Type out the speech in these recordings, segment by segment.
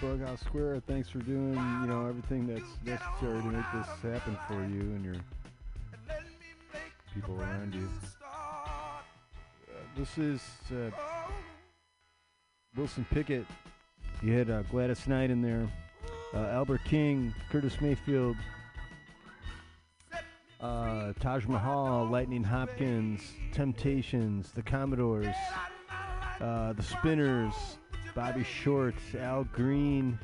been Bughouse Square. Thanks for doing, you know, everything that's necessary to make this happen for you and your people around you. Uh, this is uh, Wilson Pickett. You had uh, Gladys Knight in there, uh, Albert King, Curtis Mayfield, uh, Taj Mahal, Lightning Hopkins, Temptations, The Commodores, The Spinners, Bobby Short, Al Green,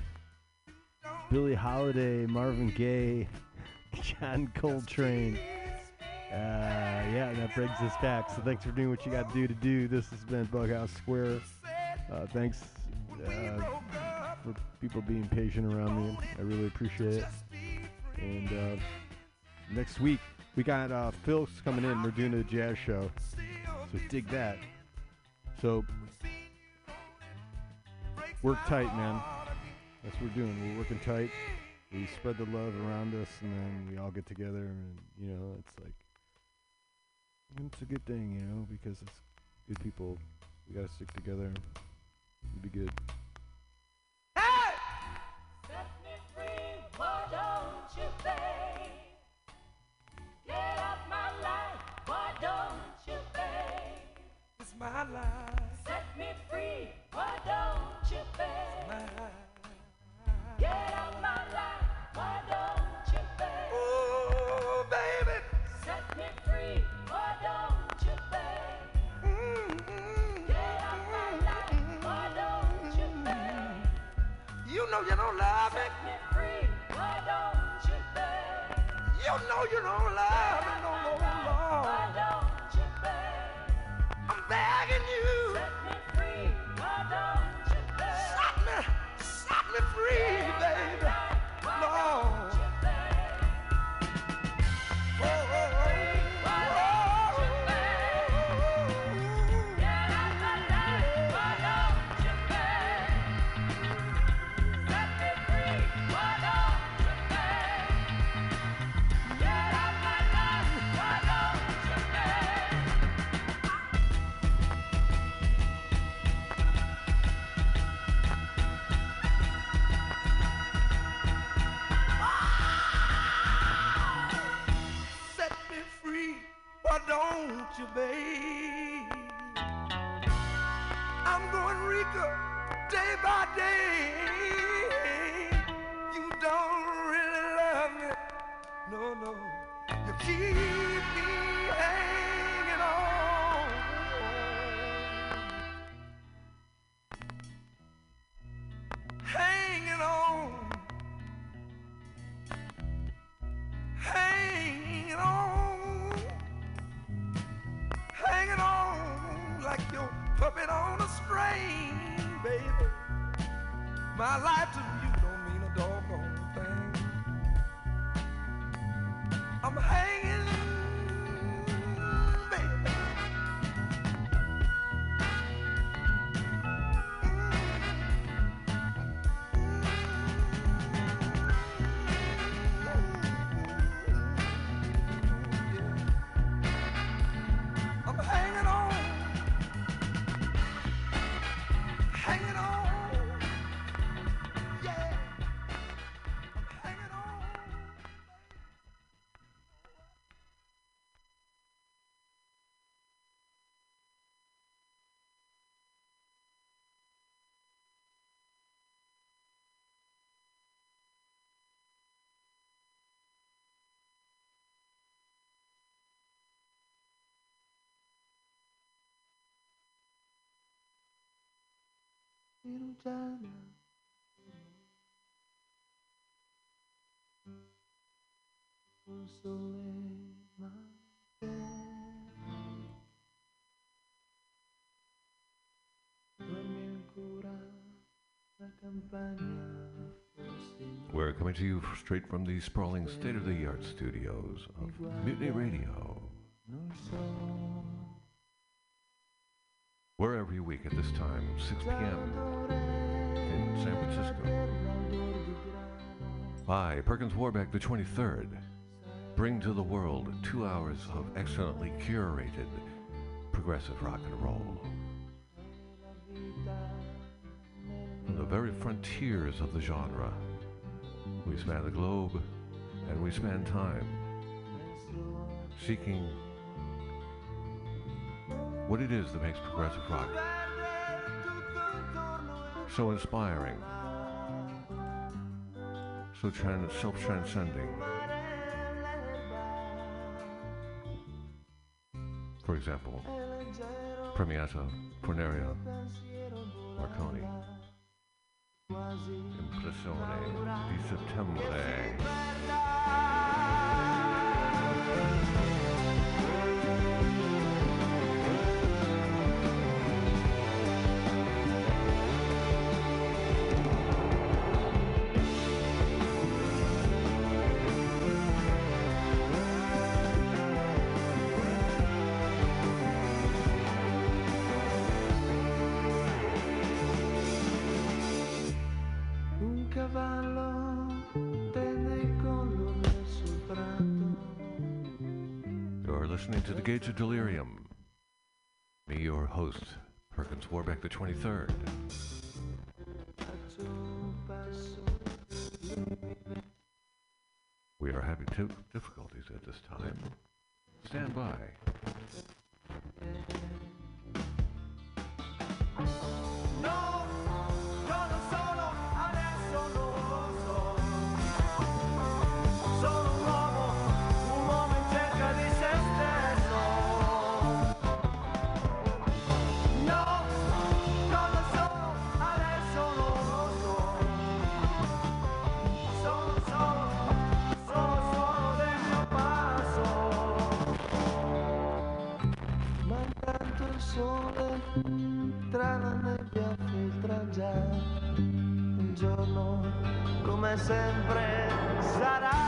Billie Holiday, Marvin Gaye, John Coltrane. Uh, yeah, that brings us back. So thanks for doing what you got to do to do. This has been Bughouse Square. Uh, thanks uh, for people being patient around me. I really appreciate it. And uh, next week we got uh, Phil's coming in. We're doing a jazz show, so dig that. So work tight, man. That's what we're doing. We're working tight. We spread the love around us, and then we all get together, and you know, it's like it's a good thing, you know, because it's good people. We gotta stick together. It'll be good. Hey! Set me free, why don't you, babe? Get out my life, why don't you, babe? It's my life. Set me free, why don't you, babe? Ooh, baby. Set me free, why don't cheat Get up mama, I don't cheat you, you, babe? I'm day by day. You don't really love me, no, no. You keep We're coming to you straight from the sprawling state of the art studios of Mutiny Radio. Week at this time, 6 p.m. in San Francisco. I, Perkins Warbeck, the 23rd, bring to the world two hours of excellently curated progressive rock and roll. From the very frontiers of the genre, we span the globe and we span time, seeking what it is that makes progressive rock so inspiring, so tran- self-transcending. For example, Premiata, Forneria, Marconi, Impressione di settembre. Listening to the Gates of Delirium. Me, your host, Perkins Warbeck the 23rd. Faccio un passo. We are having two difficulties at this time. Stand by. Come sempre, sarà.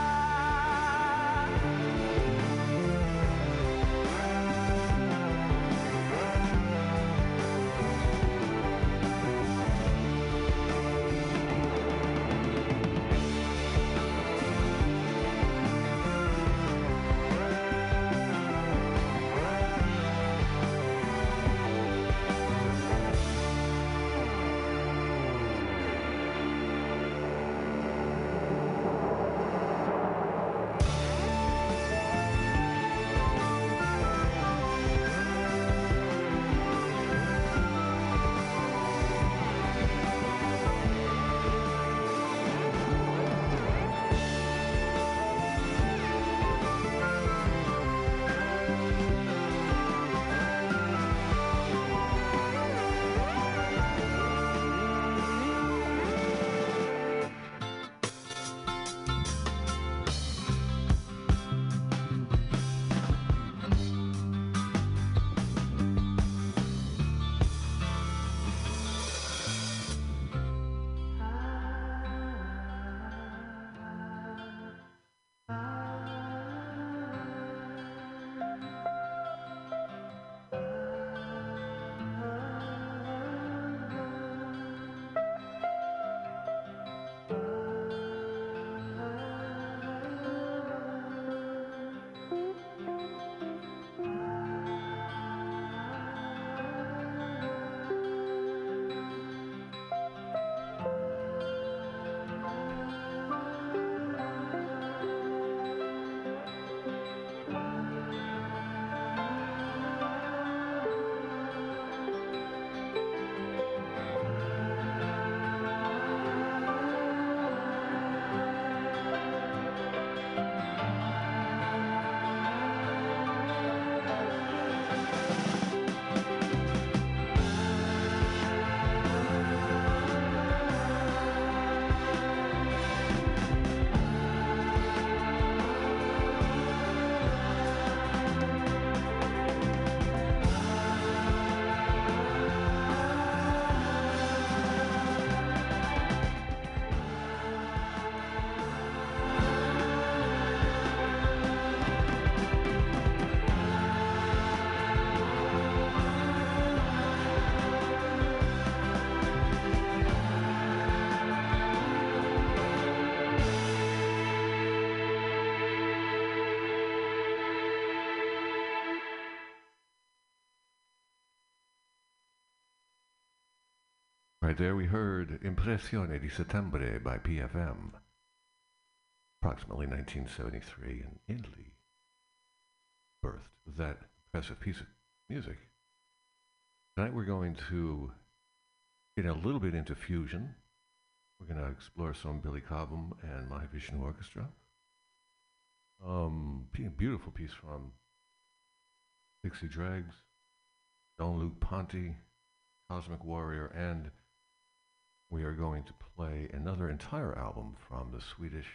Right there, we heard Impressione di Settembre by PFM, approximately 1973 in Italy. Birthed that impressive piece of music. Tonight we're going to get a little bit into fusion. We're going to explore some Billy Cobham and Mahavishnu Orchestra. Um, beautiful piece from Dixie Dregs, Jean-Luc Ponty, Cosmic Warrior, and we are going to play another entire album from the Swedish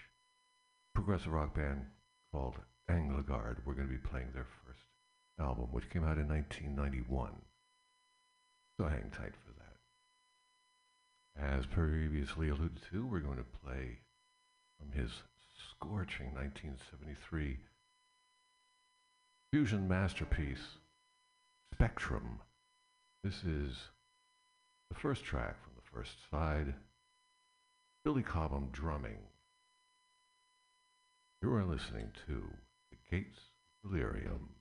progressive rock band called Anglagard. We're going to be playing their first album, which came out in 1991. So hang tight for that. As previously alluded to, we're going to play from his scorching 1973 fusion masterpiece, Spectrum. This is the first track from first side, Billy Cobham drumming. You are listening to The Gates of Delirium.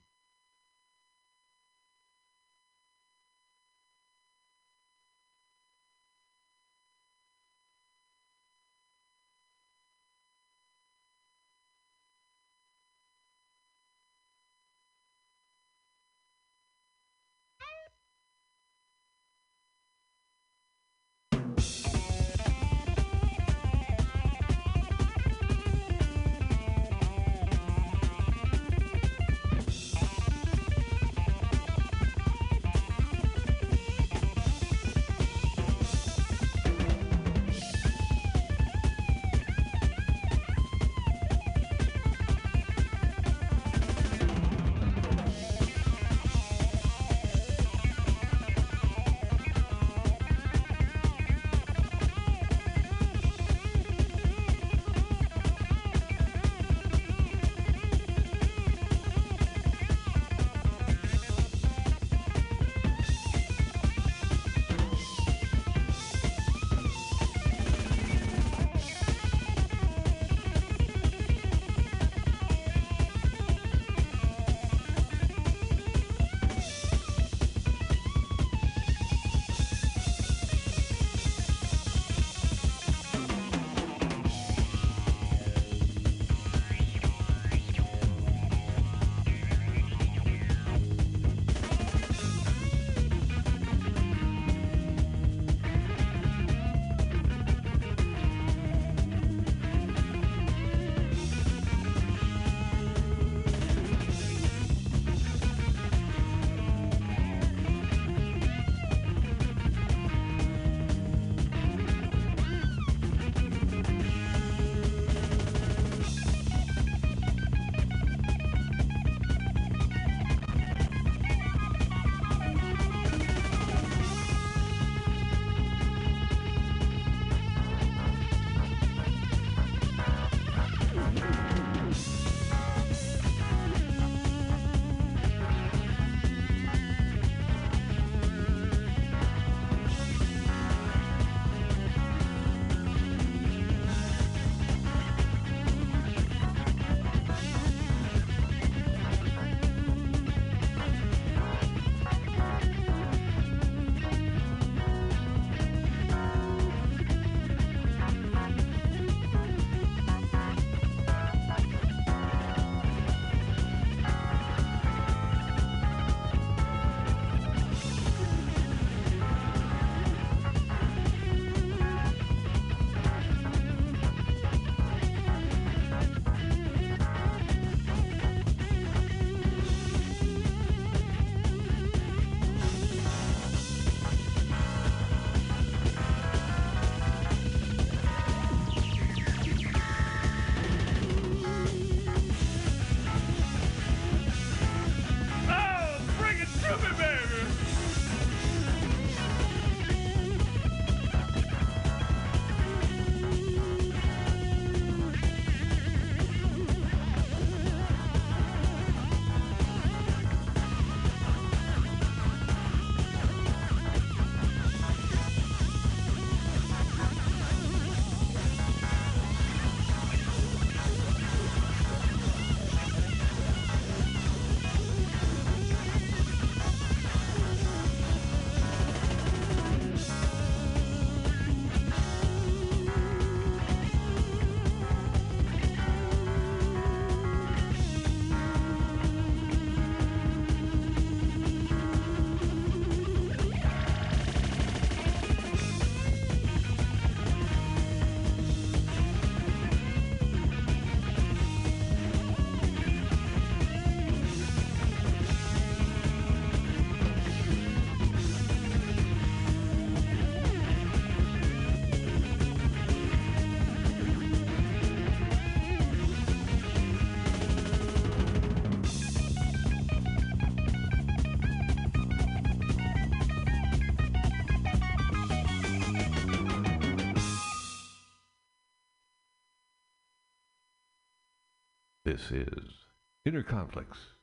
Inner Conflicts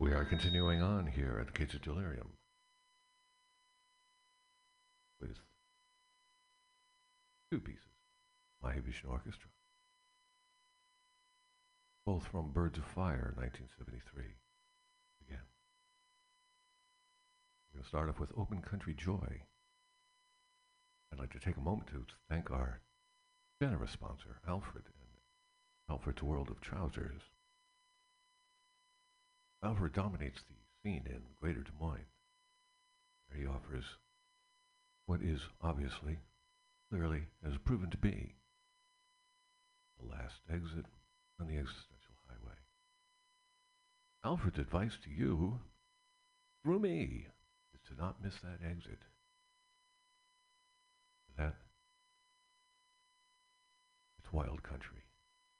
We are continuing on here at the Gates of Delirium with two pieces. Mahavishnu Orchestra. Both from Birds of Fire, 1973. Again. We're going to start off with Open Country Joy. I'd like to take a moment to thank our generous sponsor, Alfred, and Alfred's World of Trousers. Alfred dominates the scene in Greater Des Moines. There he offers what is obviously, clearly, has proven to be the last exit on the existential highway. Alfred's advice to you, through me, is to not miss that exit. That it's wild country,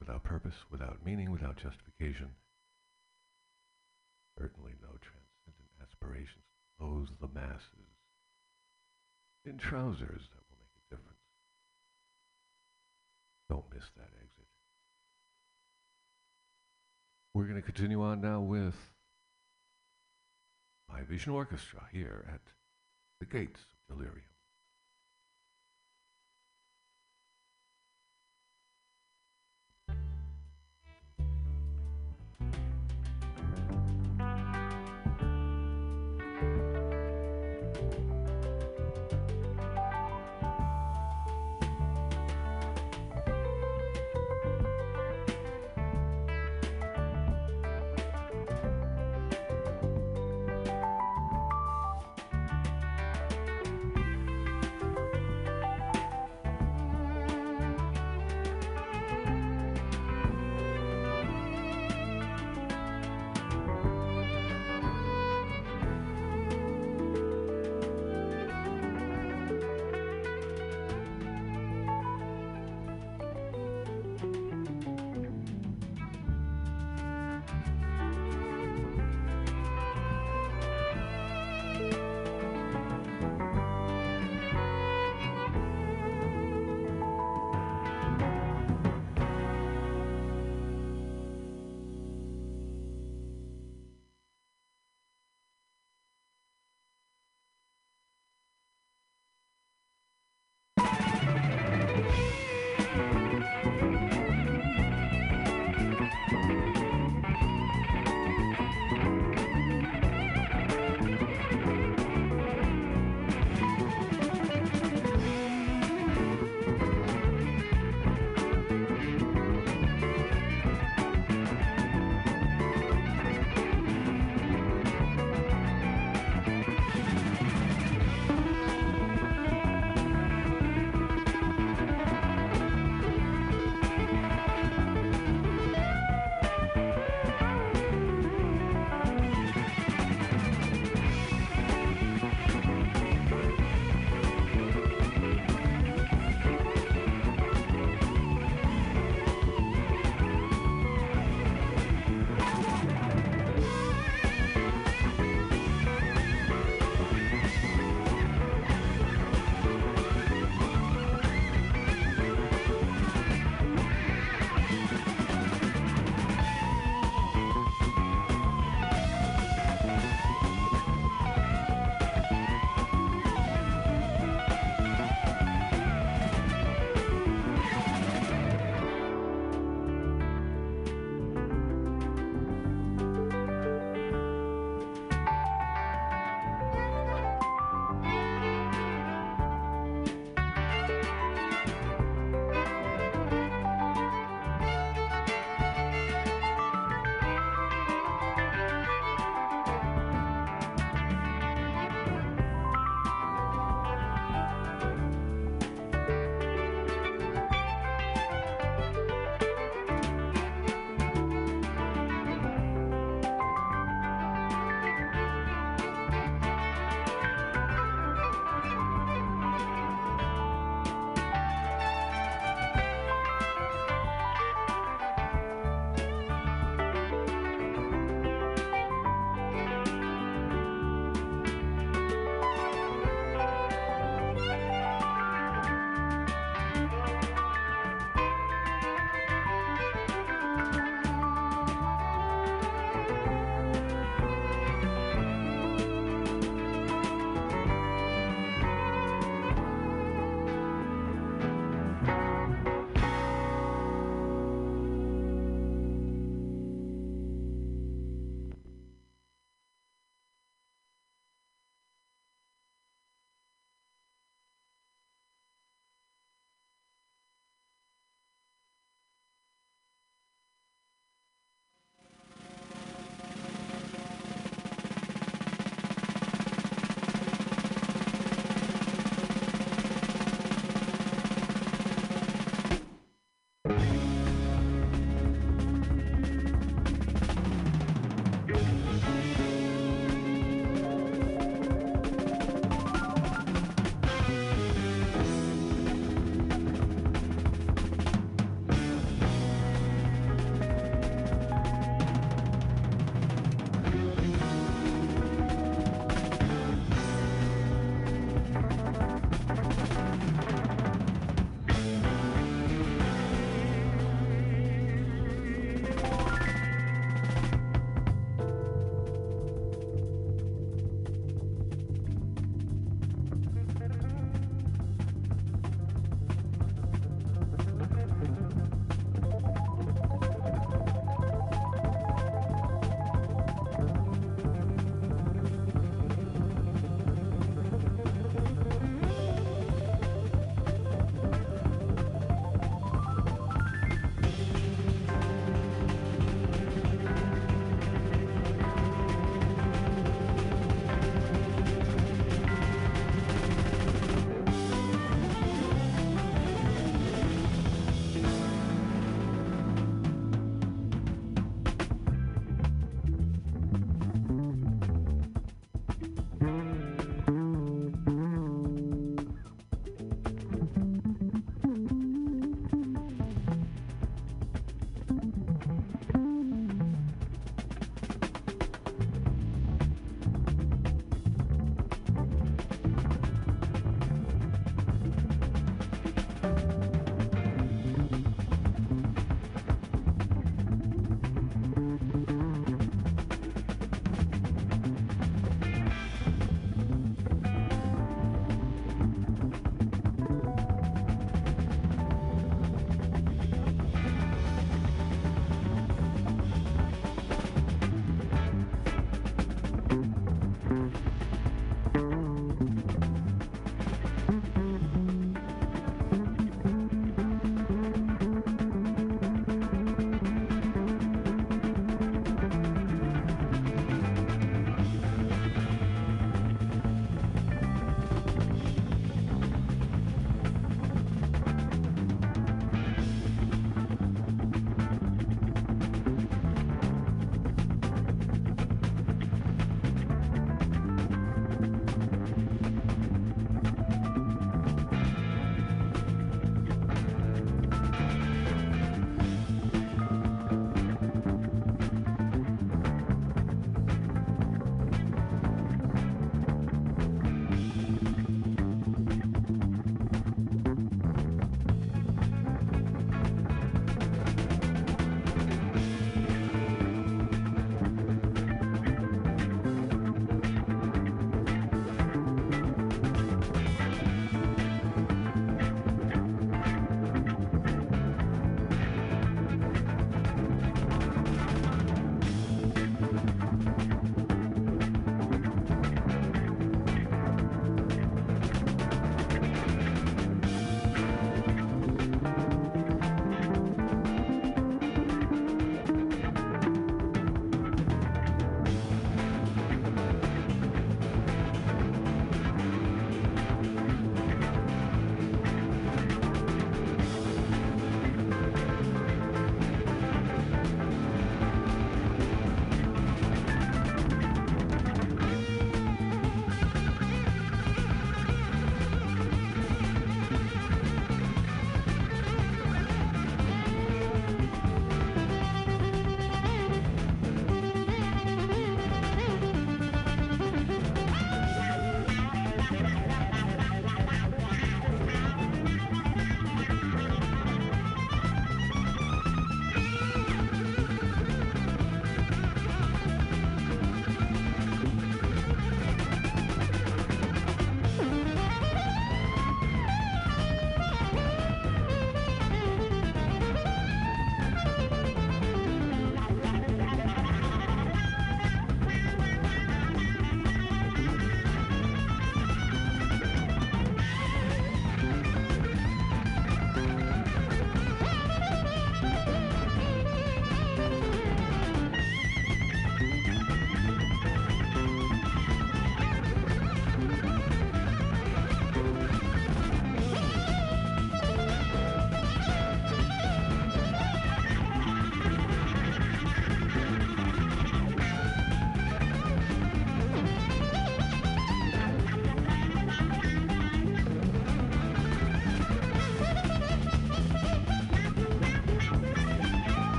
without purpose, without meaning, without justification. Certainly no transcendent aspirations to clothe the masses in trousers that will make a difference. Don't miss that exit. We're going to continue on now with Mahavishnu Orchestra here at the Gates of Delirium.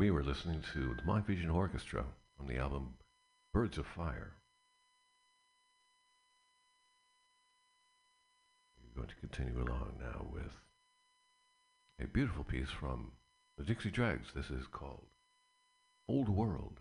We were listening to the Mahavishnu Orchestra from the album Birds of Fire. We're going to continue along now with a beautiful piece from the Dixie Dregs. This is called Old World.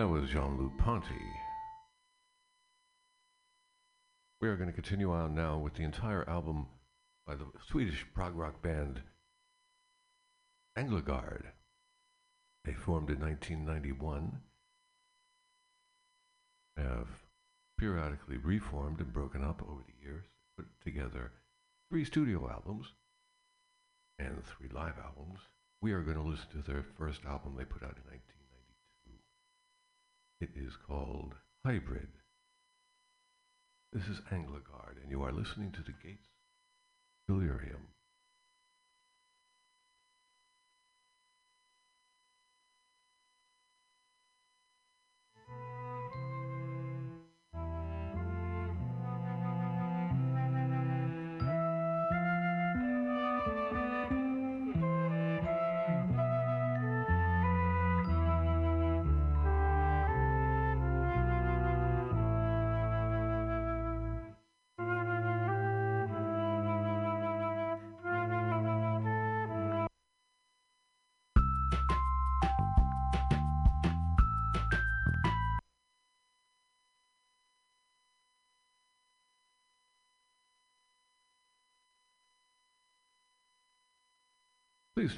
That was Jean Luc Ponty. We are going to continue on now with the entire album by the Swedish prog rock band Anglagard. They formed in 1991, have periodically reformed and broken up over the years, put together three studio albums and three live albums. We are going to listen to their first album they put out in 1992. It is called Hybris. This is Anglagard, and you are listening to the Gates Delirium.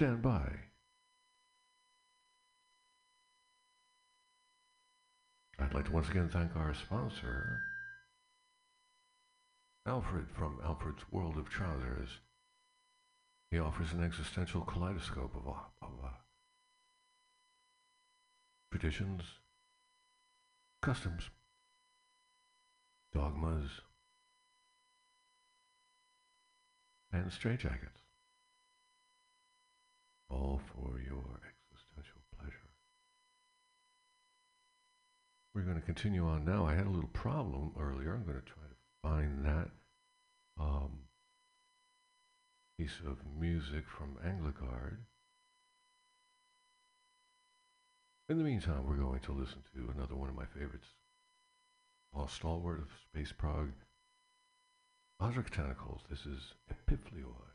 Stand by. I'd like to once again thank our sponsor, Alfred from Alfred's World of Trousers. He offers an existential kaleidoscope of, of uh, traditions, customs, dogmas, and straitjackets all for your existential pleasure. We're going to continue on now. I had a little problem earlier. I'm going to try to find that um, piece of music from Anglagard. In the meantime, we're going to listen to another one of my favorites, a stalwart of space prog, Ozric Tentacles. This is Epiphloi.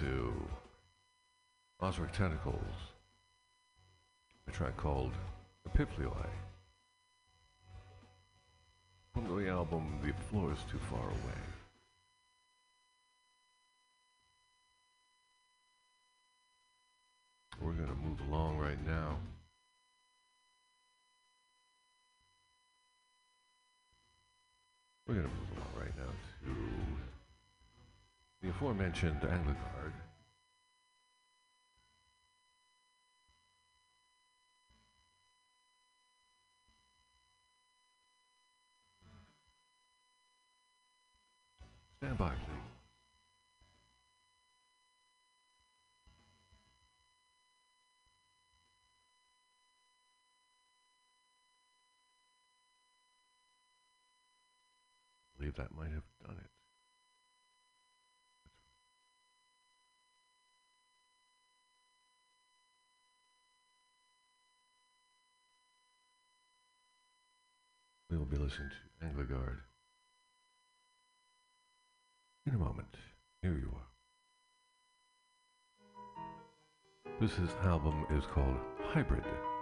To Ozric Tentacles, a track called Epiphloi, from the album The Floor is Too Far Away. Aforementioned Anglagard. Stand by, please. believe that might have done it. We will be listening to Anglagard in a moment. Here you are. This is, album is called Hybris.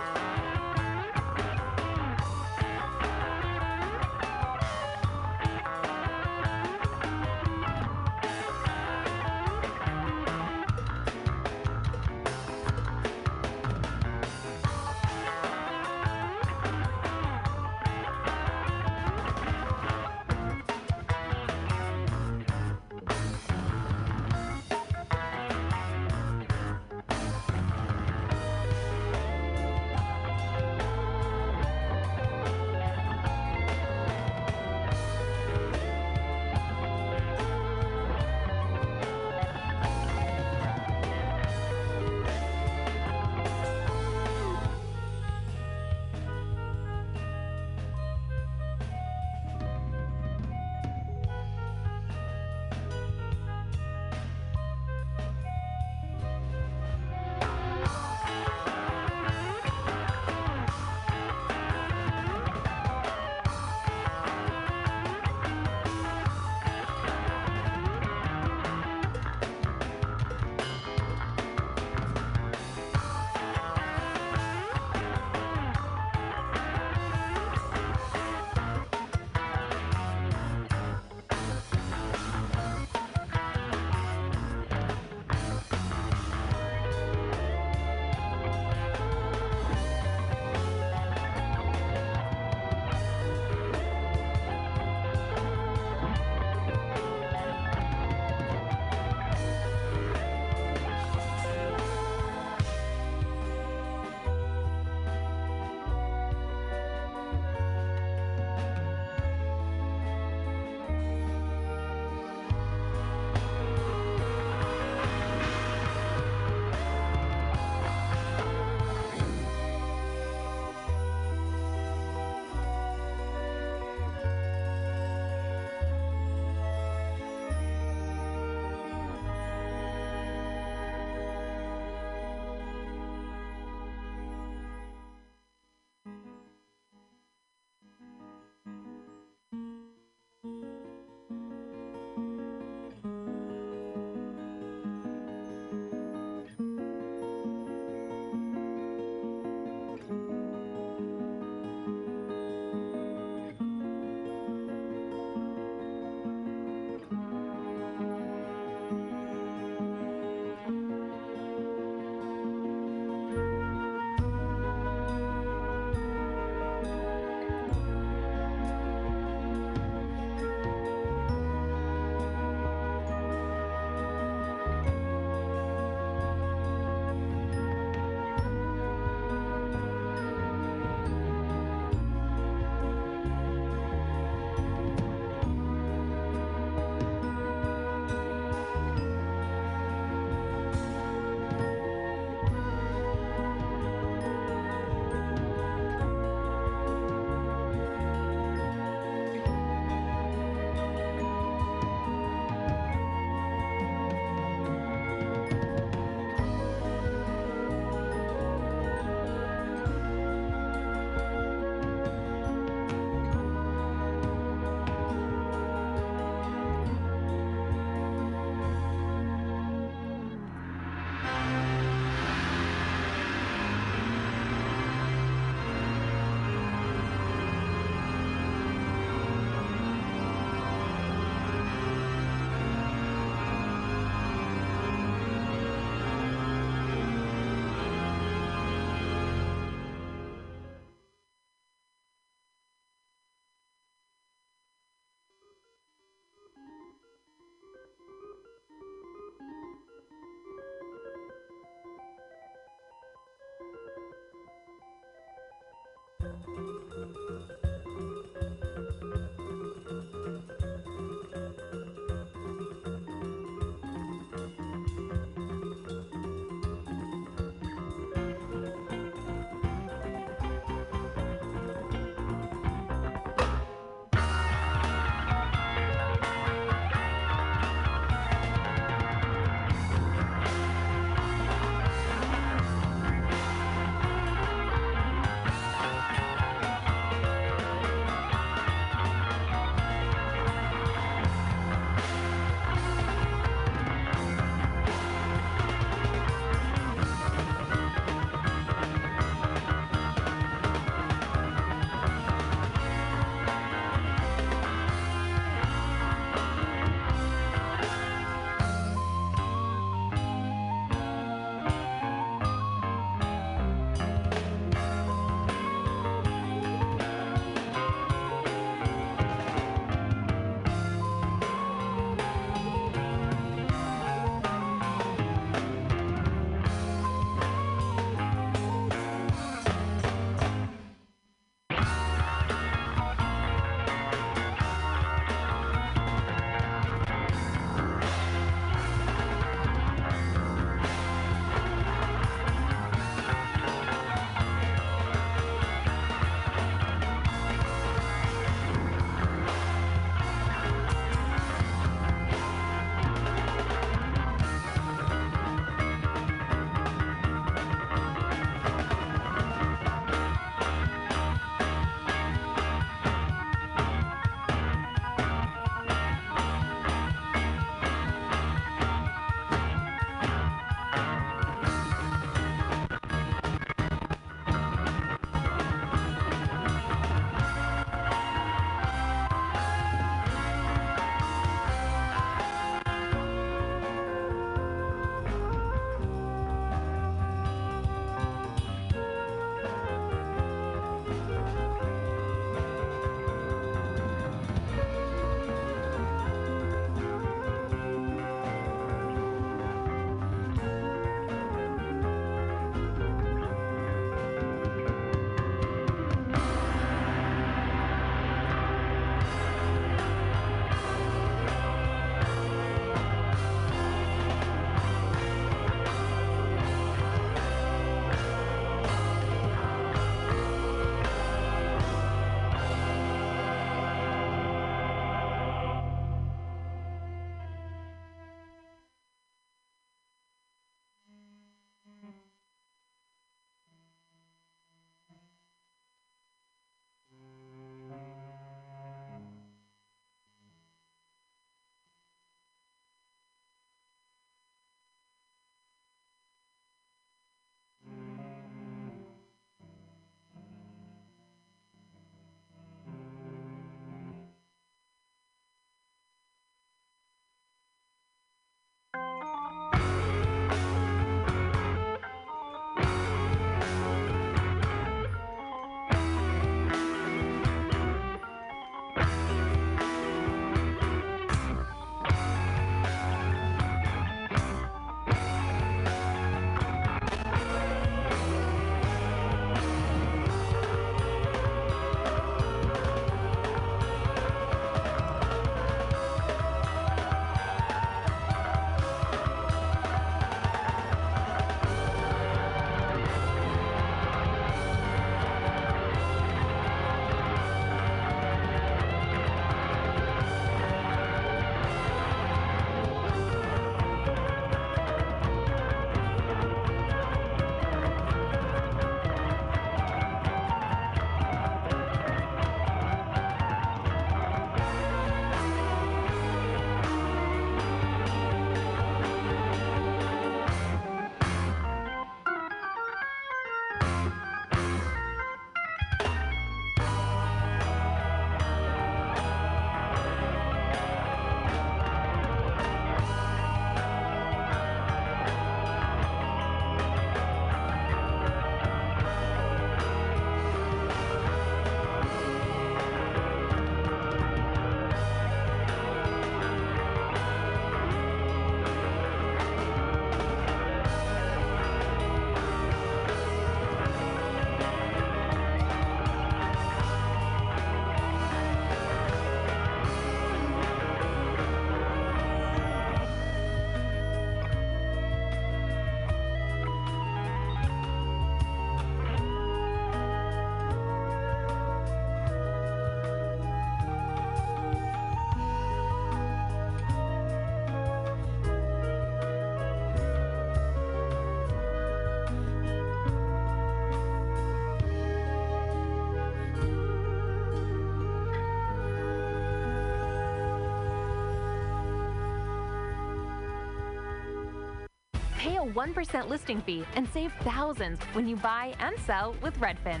A 1% listing fee and save thousands when you buy and sell with Redfin.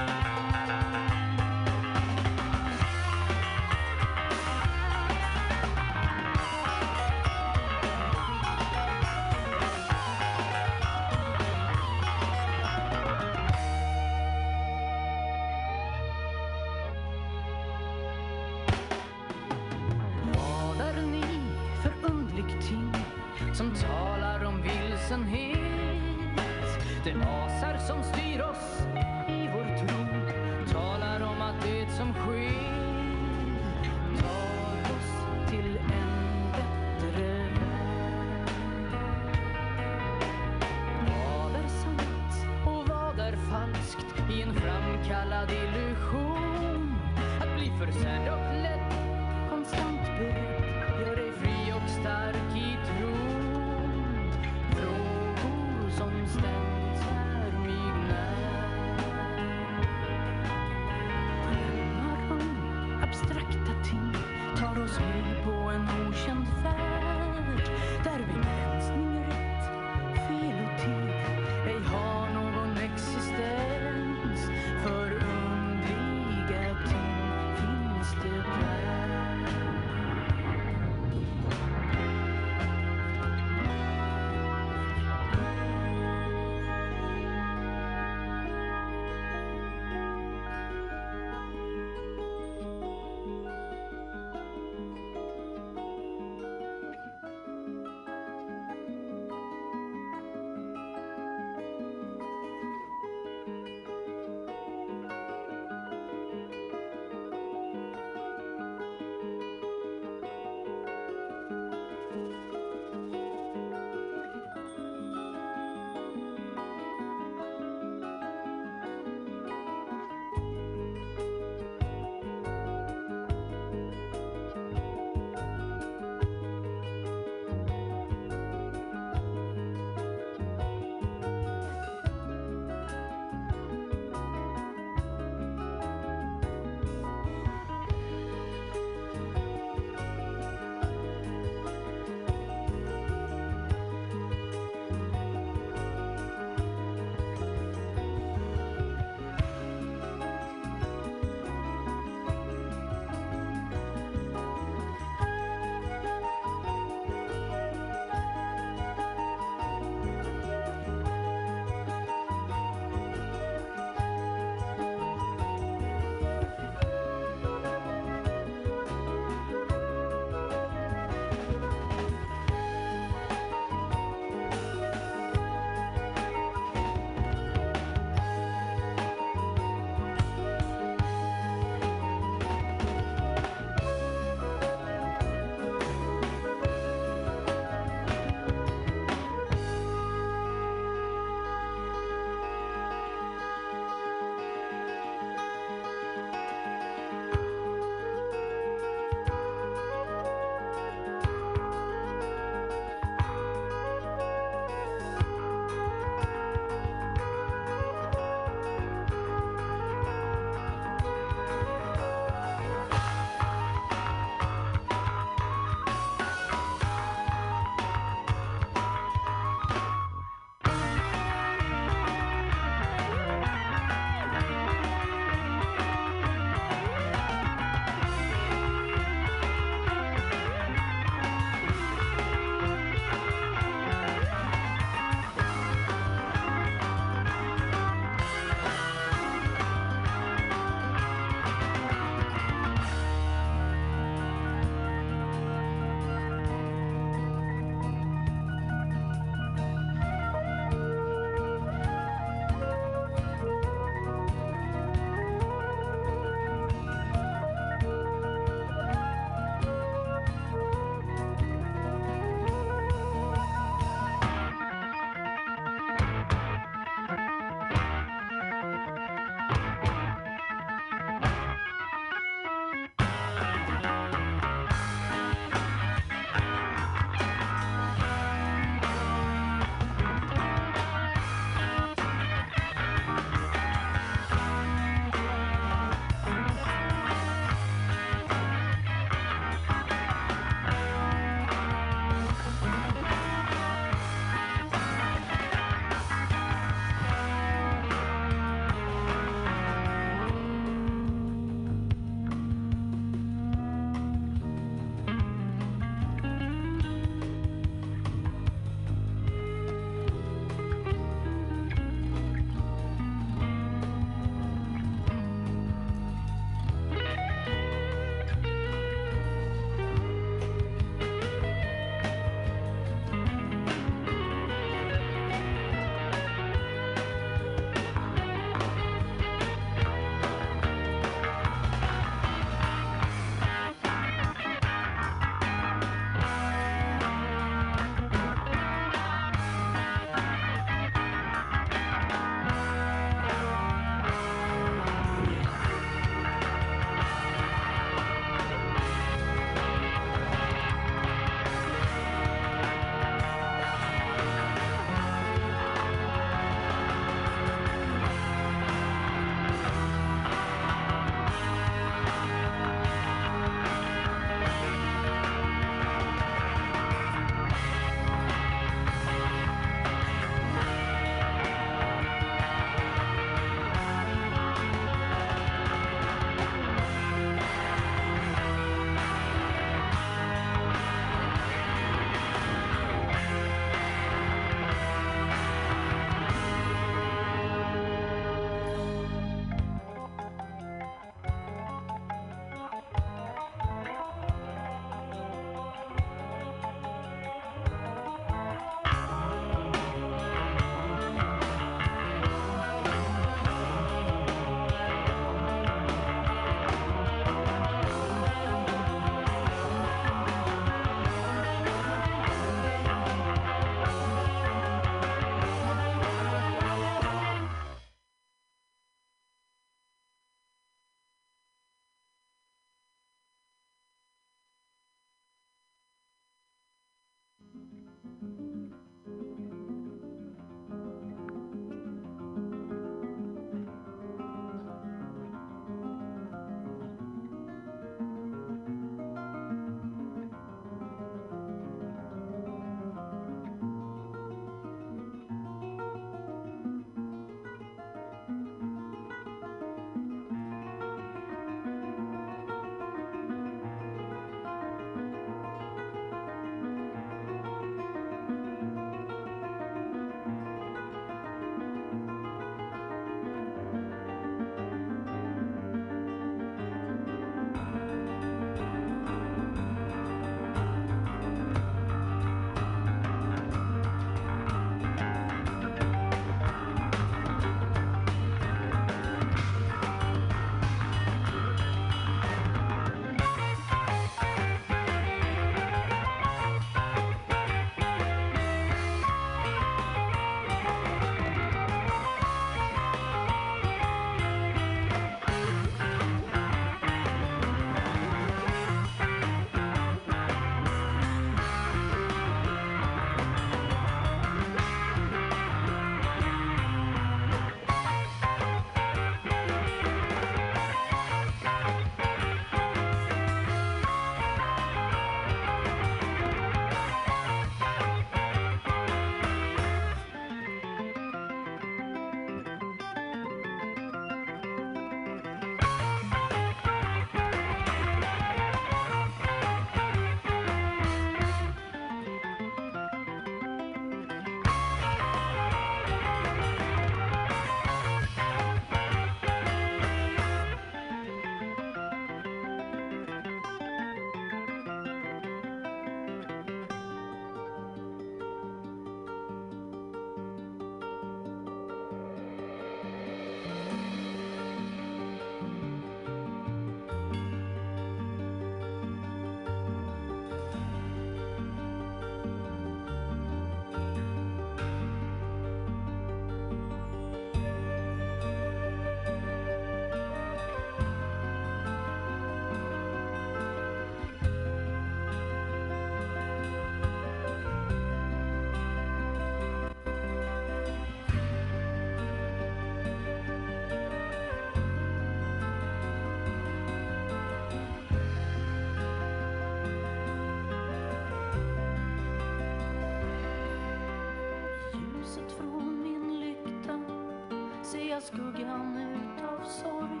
Stryka skuggan utav sorg.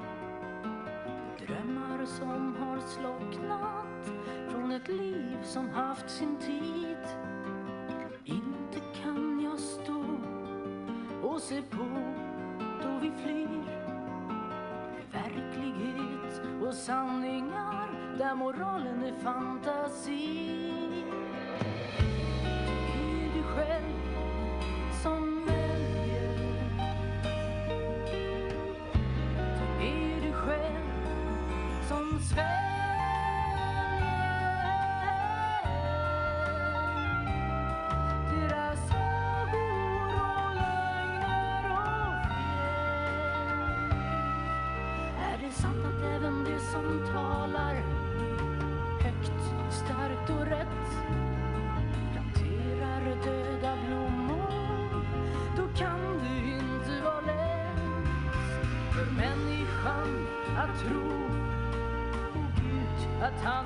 Drömmar som har slocknat från ett liv som haft sin tid. Inte kan jag stå och se på då vi flyr. Verklighet och sanningar där moralen är fantasi som talar högt, starkt och rätt. Planterar döda blommor. Då kan det inte vara lätt för människan att tro på Gud att han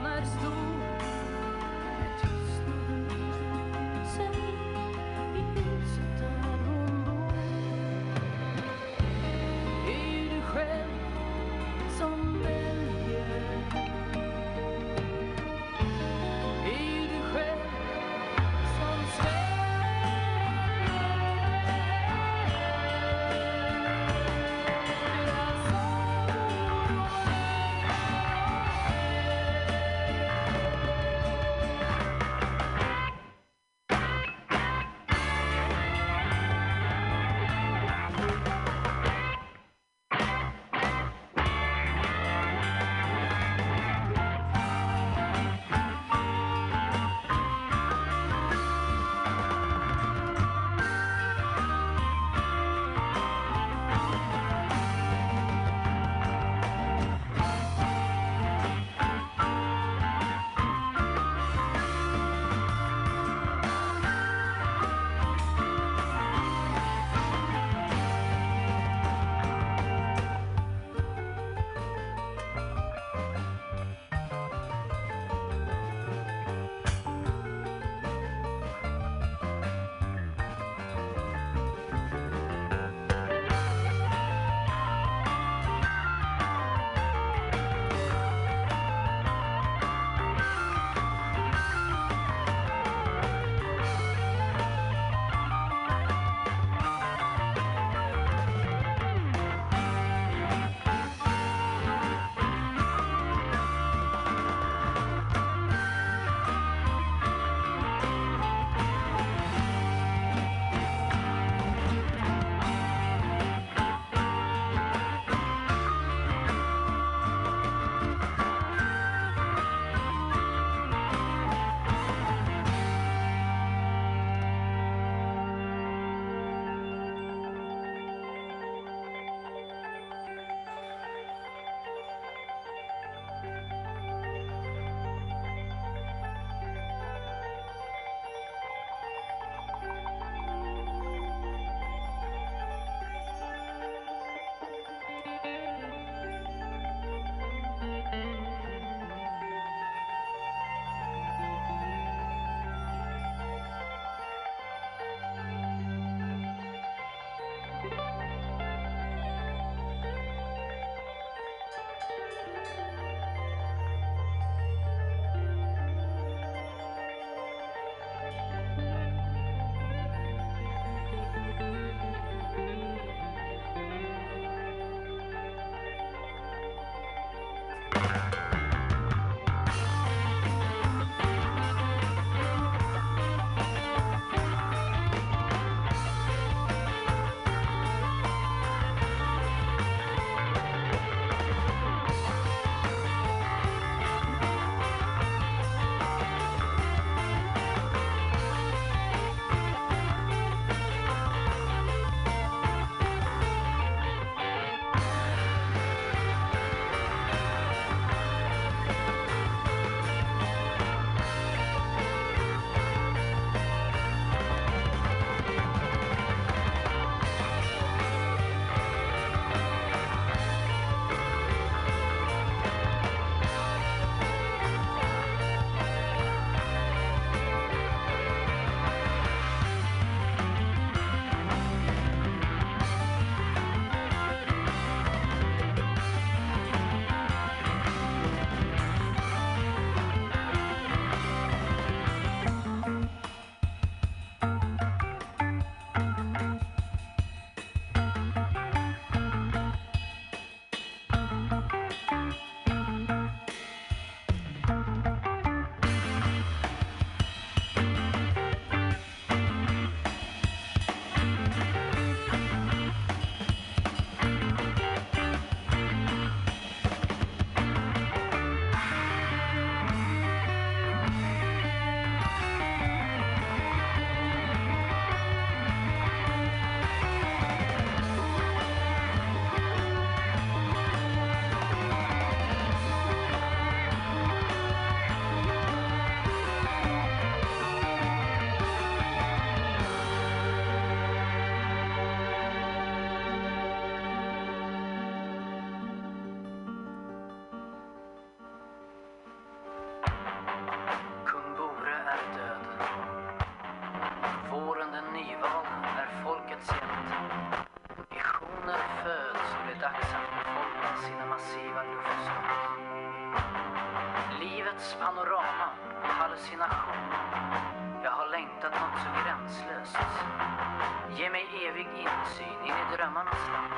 insyn in i drömmarnas land.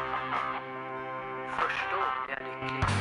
Först då blir jag lycklig.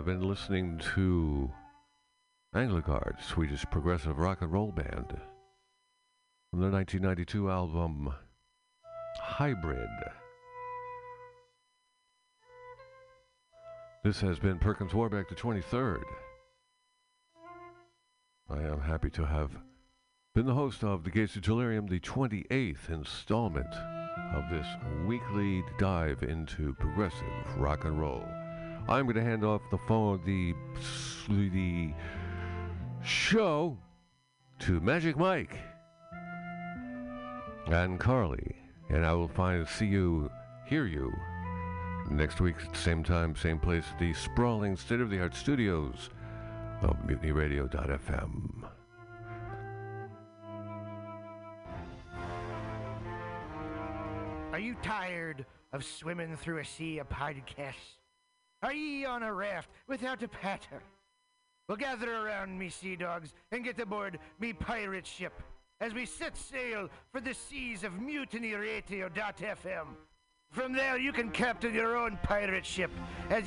Have been listening to Anglagard, Swedish progressive rock and roll band, from their 1992 album Hybris. This has been Perkins Warbeck the 23rd. I am happy to have been the host of The Gates of Delirium, the 28th installment of this weekly dive into progressive rock and roll. I'm going to hand off the phone, the, the show to Magic Mike and Carly, and I will find see you, hear you next week at the same time, same place, the sprawling state-of-the-art studios of MutinyRadio.fm. Are you tired of swimming through a sea of podcasts? Are ye on a raft without a paddle? Well, gather around me, sea dogs, and get aboard me pirate ship as we set sail for the seas of MutinyRadio.fm. From there, you can captain your own pirate ship as